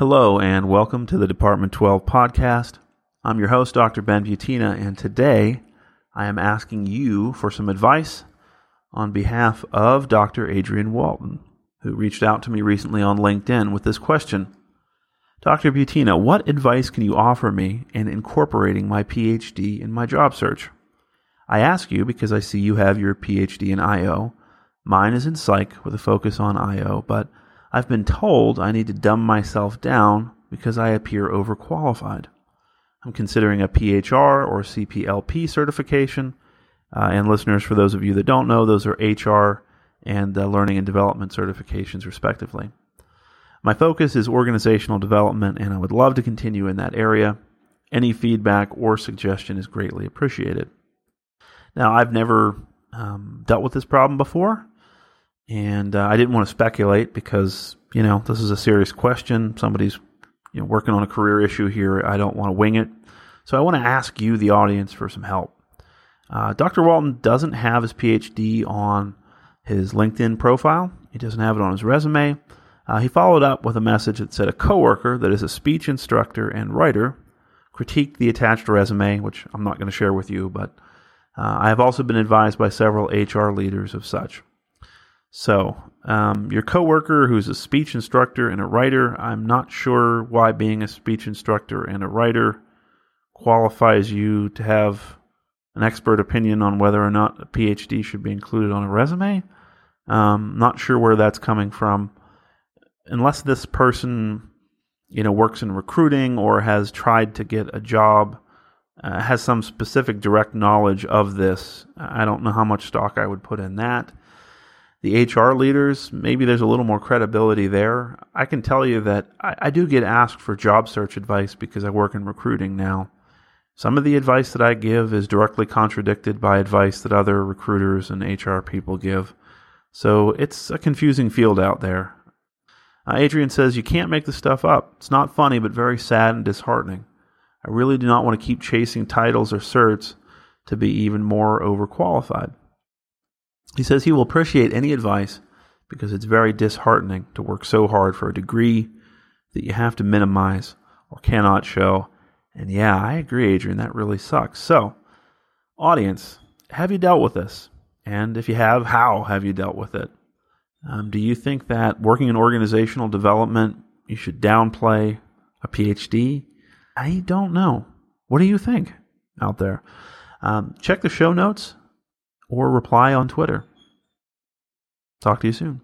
Hello, and welcome to the Department 12 podcast. I'm your host, Dr. Ben Butina, and today I am asking you for some advice on behalf of Dr. Adrian Walton, who reached out to me recently on LinkedIn with this question Dr. Butina, what advice can you offer me in incorporating my PhD in my job search? I ask you because I see you have your PhD in IO. Mine is in psych with a focus on IO, but I've been told I need to dumb myself down because I appear overqualified. I'm considering a PHR or CPLP certification. Uh, and listeners, for those of you that don't know, those are HR and uh, learning and development certifications, respectively. My focus is organizational development, and I would love to continue in that area. Any feedback or suggestion is greatly appreciated. Now, I've never um, dealt with this problem before, and uh, I didn't want to speculate because you know this is a serious question. Somebody's you know working on a career issue here. I don't want to wing it, so I want to ask you, the audience, for some help. Uh, Dr. Walton doesn't have his PhD on his LinkedIn profile. He doesn't have it on his resume. Uh, he followed up with a message that said a coworker that is a speech instructor and writer critiqued the attached resume, which I'm not going to share with you, but uh, I have also been advised by several HR leaders of such. So, um, your coworker who's a speech instructor and a writer, I'm not sure why being a speech instructor and a writer qualifies you to have an expert opinion on whether or not a PhD should be included on a resume. Um, not sure where that's coming from. Unless this person, you know, works in recruiting or has tried to get a job, uh, has some specific direct knowledge of this, I don't know how much stock I would put in that the HR leaders, maybe there's a little more credibility there. I can tell you that I, I, do get asked for job search advice because I work in recruiting now. Some of the advice that I give is directly contradicted by advice that other recruiters and HR people give. So it's a confusing field out there. Uh, Adrian says, You can't make this stuff up. It's not funny, but very sad and disheartening. I really do not want to keep chasing titles or certs to be even more overqualified. He says he will appreciate any advice because it's very disheartening to work so hard for a degree that you have to minimize or cannot show. And yeah, I agree, Adrian, that really sucks. So, audience, have you dealt with this? And if you have, how have you dealt with it? Um, do you think that working in organizational development, you should downplay a PhD? I don't know. What do you think out there? Um, check the show notes or reply on Twitter. Talk to you soon.